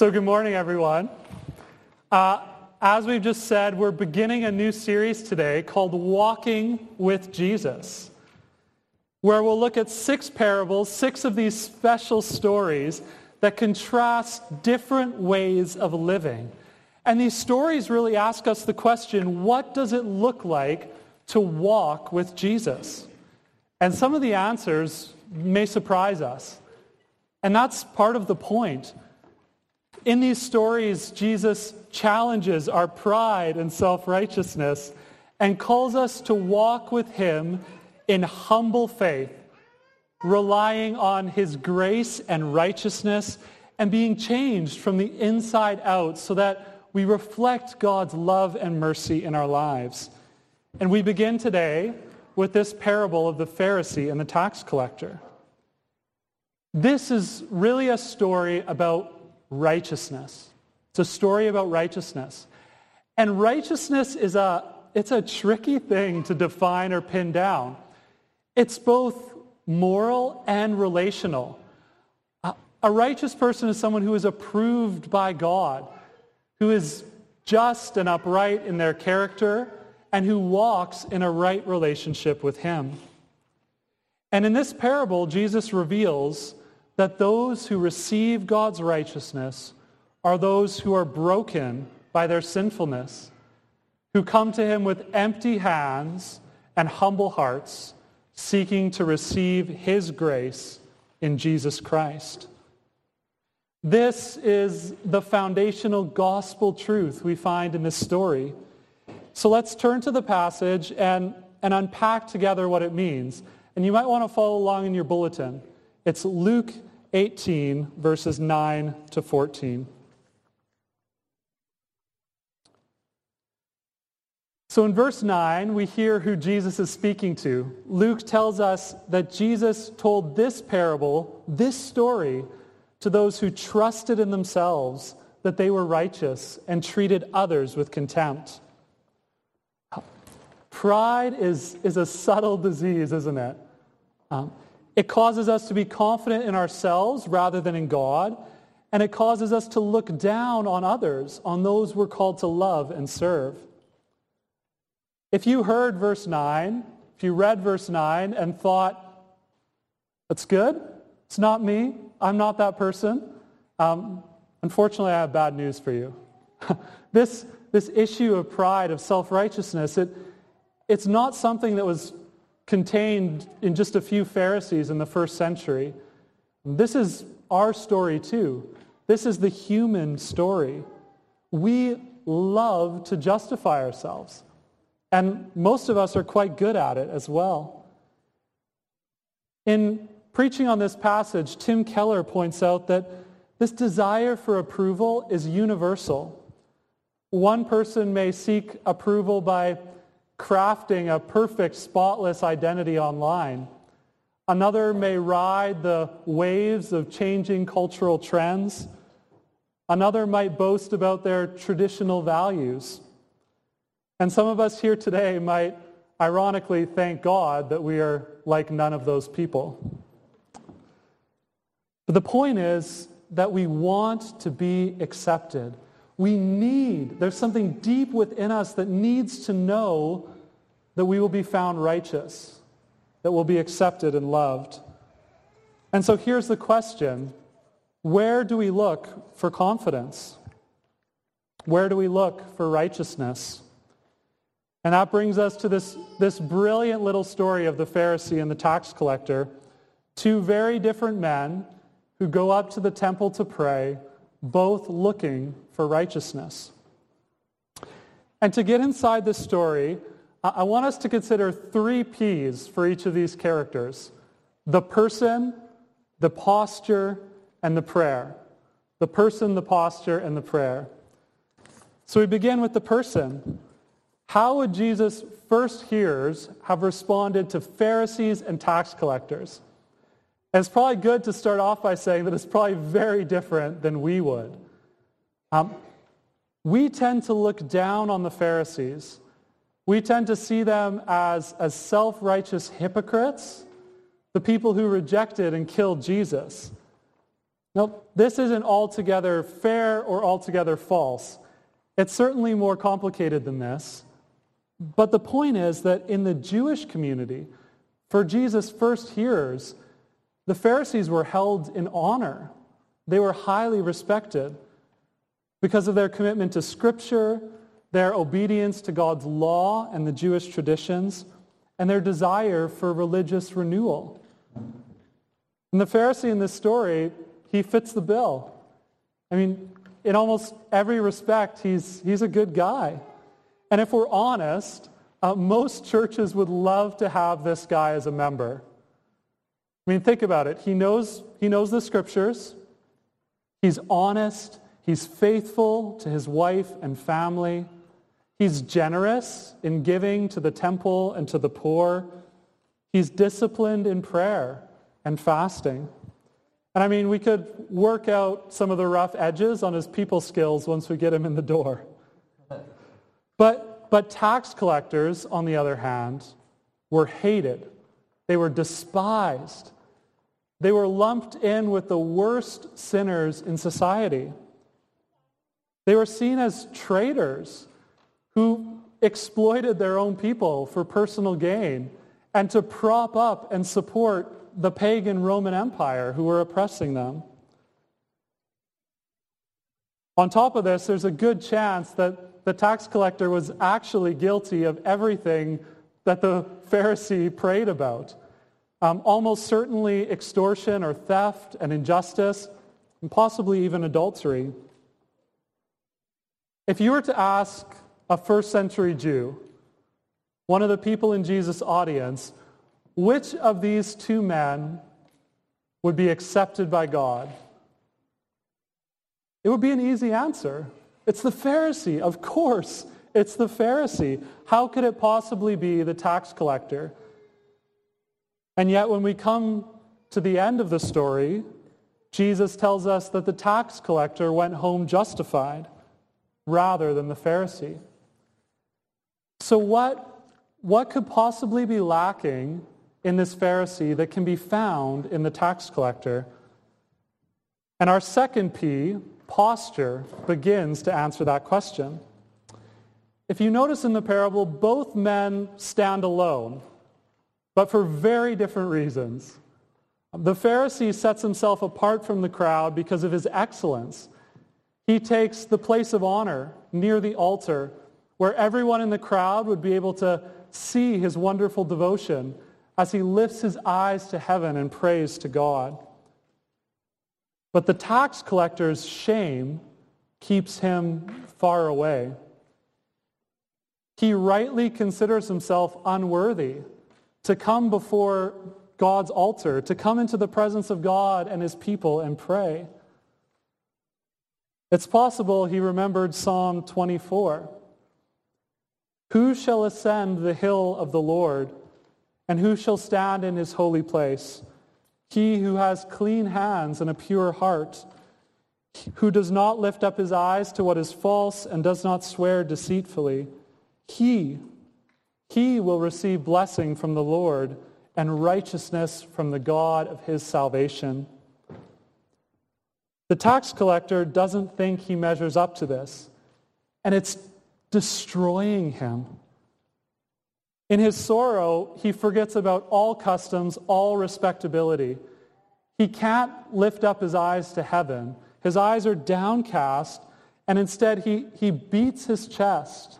So, good morning, everyone. Uh, as we've just said, we're beginning a new series today called Walking with Jesus, where we'll look at six parables, six of these special stories that contrast different ways of living. And these stories really ask us the question, what does it look like to walk with Jesus? And some of the answers may surprise us. And that's part of the point. In these stories, Jesus challenges our pride and self-righteousness and calls us to walk with him in humble faith, relying on his grace and righteousness and being changed from the inside out so that we reflect God's love and mercy in our lives. And we begin today with this parable of the Pharisee and the tax collector. This is really a story about righteousness. It's a story about righteousness. And righteousness is a, it's a tricky thing to define or pin down. It's both moral and relational. A righteous person is someone who is approved by God, who is just and upright in their character, and who walks in a right relationship with him. And in this parable, Jesus reveals that those who receive God's righteousness are those who are broken by their sinfulness, who come to him with empty hands and humble hearts, seeking to receive his grace in Jesus Christ. This is the foundational gospel truth we find in this story. So let's turn to the passage and, and unpack together what it means. And you might want to follow along in your bulletin. It's Luke 18, verses 9 to 14. So in verse 9, we hear who Jesus is speaking to. Luke tells us that Jesus told this parable, this story, to those who trusted in themselves that they were righteous and treated others with contempt. Pride is, is a subtle disease, isn't it? Um, it causes us to be confident in ourselves rather than in God, and it causes us to look down on others, on those we're called to love and serve. If you heard verse 9, if you read verse 9 and thought, that's good, it's not me, I'm not that person, um, unfortunately I have bad news for you. this, this issue of pride, of self-righteousness, it, it's not something that was contained in just a few Pharisees in the first century. This is our story too. This is the human story. We love to justify ourselves. And most of us are quite good at it as well. In preaching on this passage, Tim Keller points out that this desire for approval is universal. One person may seek approval by crafting a perfect, spotless identity online. Another may ride the waves of changing cultural trends. Another might boast about their traditional values. And some of us here today might ironically thank God that we are like none of those people. But the point is that we want to be accepted. We need, there's something deep within us that needs to know that we will be found righteous, that we'll be accepted and loved. And so here's the question. Where do we look for confidence? Where do we look for righteousness? And that brings us to this, this brilliant little story of the Pharisee and the tax collector, two very different men who go up to the temple to pray, both looking for righteousness. And to get inside this story, I want us to consider three P's for each of these characters. The person, the posture, and the prayer. The person, the posture, and the prayer. So we begin with the person. How would Jesus' first hearers have responded to Pharisees and tax collectors? And it's probably good to start off by saying that it's probably very different than we would. Um, we tend to look down on the Pharisees. We tend to see them as, as self-righteous hypocrites, the people who rejected and killed Jesus. Now, this isn't altogether fair or altogether false. It's certainly more complicated than this. But the point is that in the Jewish community, for Jesus' first hearers, the Pharisees were held in honor. They were highly respected because of their commitment to Scripture, their obedience to God's law and the Jewish traditions, and their desire for religious renewal. And the Pharisee in this story, he fits the bill. I mean, in almost every respect, he's, he's a good guy. And if we're honest, uh, most churches would love to have this guy as a member. I mean, think about it. He knows, he knows the scriptures. He's honest. He's faithful to his wife and family. He's generous in giving to the temple and to the poor. He's disciplined in prayer and fasting. And I mean, we could work out some of the rough edges on his people skills once we get him in the door. But, but tax collectors, on the other hand, were hated. They were despised. They were lumped in with the worst sinners in society. They were seen as traitors who exploited their own people for personal gain and to prop up and support the pagan Roman Empire who were oppressing them. On top of this, there's a good chance that the tax collector was actually guilty of everything that the Pharisee prayed about. Um, almost certainly extortion or theft and injustice, and possibly even adultery. If you were to ask a first century Jew, one of the people in Jesus' audience, which of these two men would be accepted by God? It would be an easy answer. It's the Pharisee. Of course, it's the Pharisee. How could it possibly be the tax collector? And yet, when we come to the end of the story, Jesus tells us that the tax collector went home justified rather than the Pharisee. So, what, what could possibly be lacking in this Pharisee that can be found in the tax collector? And our second P, posture, begins to answer that question. If you notice in the parable, both men stand alone, but for very different reasons. The Pharisee sets himself apart from the crowd because of his excellence. He takes the place of honor near the altar where everyone in the crowd would be able to see his wonderful devotion as he lifts his eyes to heaven and prays to God. But the tax collector's shame keeps him far away. He rightly considers himself unworthy to come before God's altar, to come into the presence of God and his people and pray. It's possible he remembered Psalm 24. Who shall ascend the hill of the Lord? And who shall stand in his holy place? He who has clean hands and a pure heart, who does not lift up his eyes to what is false and does not swear deceitfully. He, he will receive blessing from the Lord and righteousness from the God of his salvation. The tax collector doesn't think he measures up to this, and it's destroying him. In his sorrow, he forgets about all customs, all respectability. He can't lift up his eyes to heaven. His eyes are downcast, and instead he, he beats his chest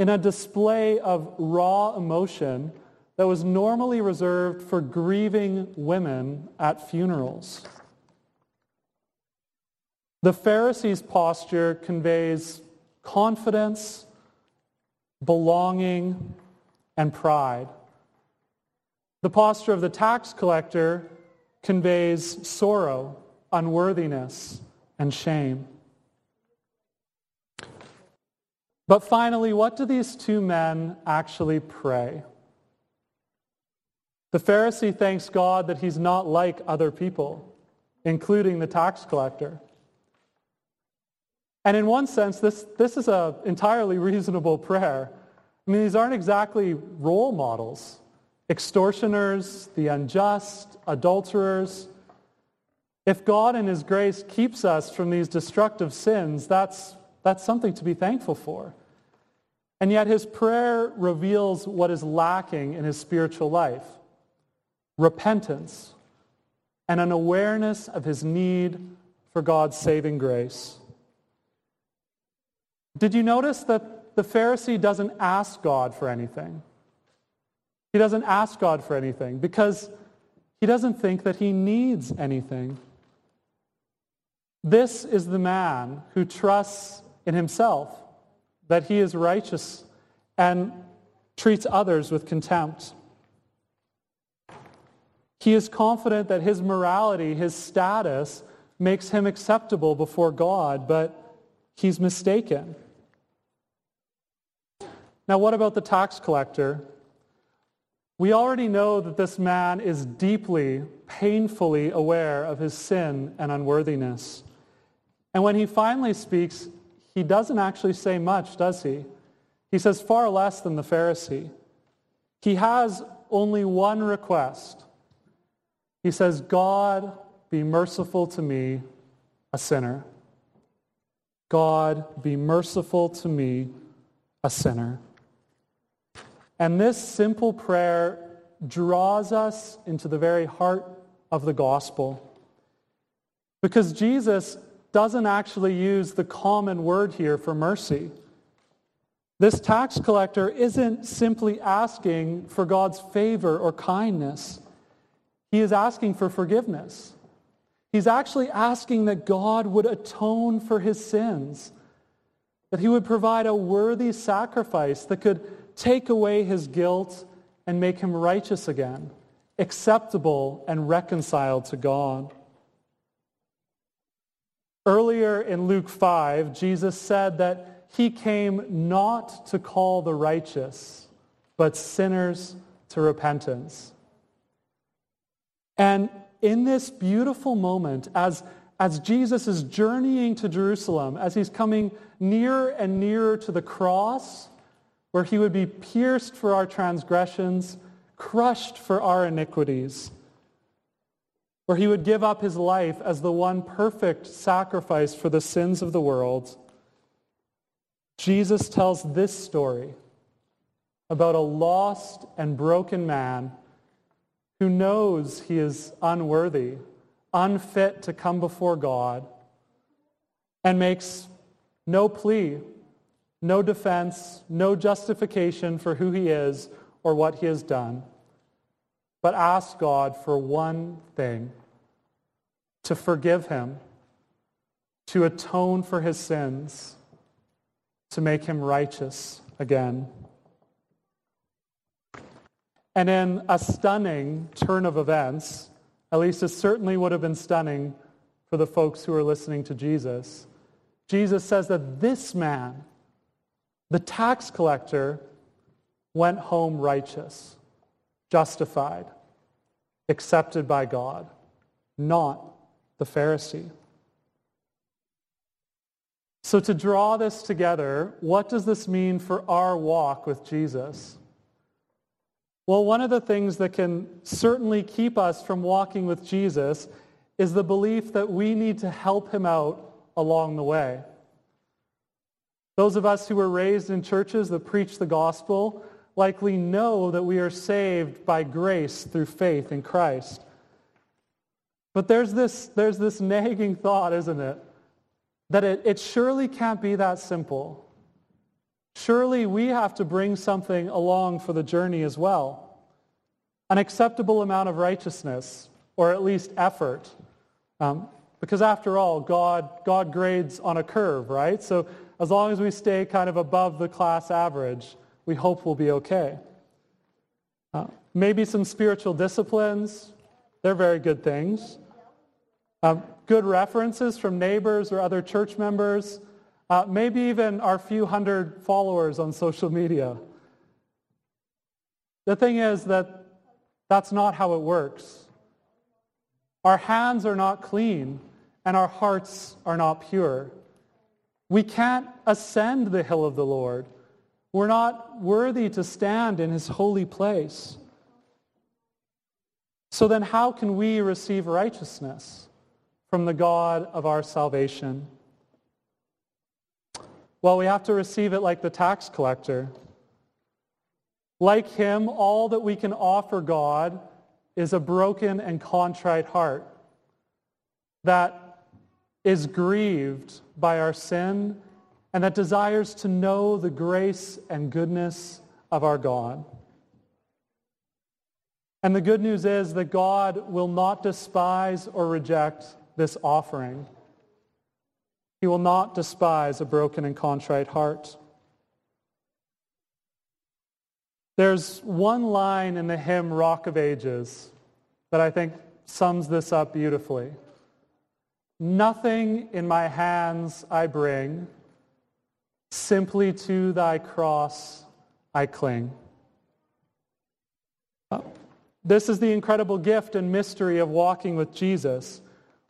in a display of raw emotion that was normally reserved for grieving women at funerals. The Pharisee's posture conveys confidence, belonging, and pride. The posture of the tax collector conveys sorrow, unworthiness, and shame. But finally, what do these two men actually pray? The Pharisee thanks God that he's not like other people, including the tax collector. And in one sense, this, this is an entirely reasonable prayer. I mean, these aren't exactly role models. Extortioners, the unjust, adulterers. If God in his grace keeps us from these destructive sins, that's, that's something to be thankful for. And yet his prayer reveals what is lacking in his spiritual life. Repentance and an awareness of his need for God's saving grace. Did you notice that the Pharisee doesn't ask God for anything? He doesn't ask God for anything because he doesn't think that he needs anything. This is the man who trusts in himself that he is righteous and treats others with contempt. He is confident that his morality, his status, makes him acceptable before God, but he's mistaken. Now, what about the tax collector? We already know that this man is deeply, painfully aware of his sin and unworthiness. And when he finally speaks, he doesn't actually say much, does he? He says far less than the Pharisee. He has only one request. He says, God, be merciful to me, a sinner. God, be merciful to me, a sinner. And this simple prayer draws us into the very heart of the gospel. Because Jesus doesn't actually use the common word here for mercy. This tax collector isn't simply asking for God's favor or kindness. He is asking for forgiveness. He's actually asking that God would atone for his sins, that he would provide a worthy sacrifice that could take away his guilt and make him righteous again, acceptable and reconciled to God. Earlier in Luke 5, Jesus said that he came not to call the righteous, but sinners to repentance. And in this beautiful moment, as, as Jesus is journeying to Jerusalem, as he's coming nearer and nearer to the cross, where he would be pierced for our transgressions, crushed for our iniquities, where he would give up his life as the one perfect sacrifice for the sins of the world, Jesus tells this story about a lost and broken man who knows he is unworthy, unfit to come before God, and makes no plea, no defense, no justification for who he is or what he has done, but asks God for one thing to forgive him, to atone for his sins, to make him righteous again. And in a stunning turn of events, at least it certainly would have been stunning for the folks who are listening to Jesus, Jesus says that this man, the tax collector, went home righteous, justified, accepted by God, not the Pharisee. So to draw this together, what does this mean for our walk with Jesus? Well, one of the things that can certainly keep us from walking with Jesus is the belief that we need to help him out along the way. Those of us who were raised in churches that preach the gospel likely know that we are saved by grace through faith in Christ. But there's this, there's this nagging thought, isn't it? That it, it surely can't be that simple. Surely we have to bring something along for the journey as well. An acceptable amount of righteousness, or at least effort. Um, because after all, God, God grades on a curve, right? So as long as we stay kind of above the class average, we hope we'll be okay. Uh, maybe some spiritual disciplines, they're very good things. Um, good references from neighbors or other church members. Uh, maybe even our few hundred followers on social media. The thing is that that's not how it works. Our hands are not clean and our hearts are not pure. We can't ascend the hill of the Lord. We're not worthy to stand in his holy place. So then how can we receive righteousness? From the God of our salvation? Well, we have to receive it like the tax collector. Like him, all that we can offer God is a broken and contrite heart that is grieved by our sin and that desires to know the grace and goodness of our God. And the good news is that God will not despise or reject this offering. He will not despise a broken and contrite heart. There's one line in the hymn Rock of Ages that I think sums this up beautifully. Nothing in my hands I bring, simply to thy cross I cling. Uh, this is the incredible gift and mystery of walking with Jesus.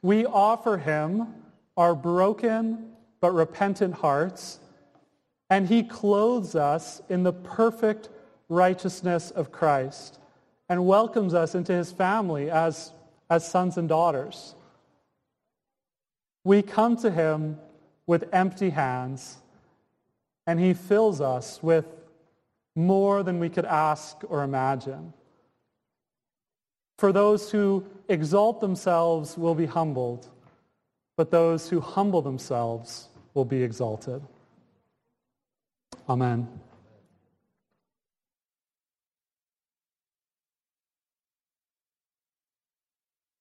We offer him our broken but repentant hearts, and he clothes us in the perfect righteousness of Christ and welcomes us into his family as, as sons and daughters. We come to him with empty hands, and he fills us with more than we could ask or imagine. For those who exalt themselves will be humbled, but those who humble themselves will be exalted. Amen.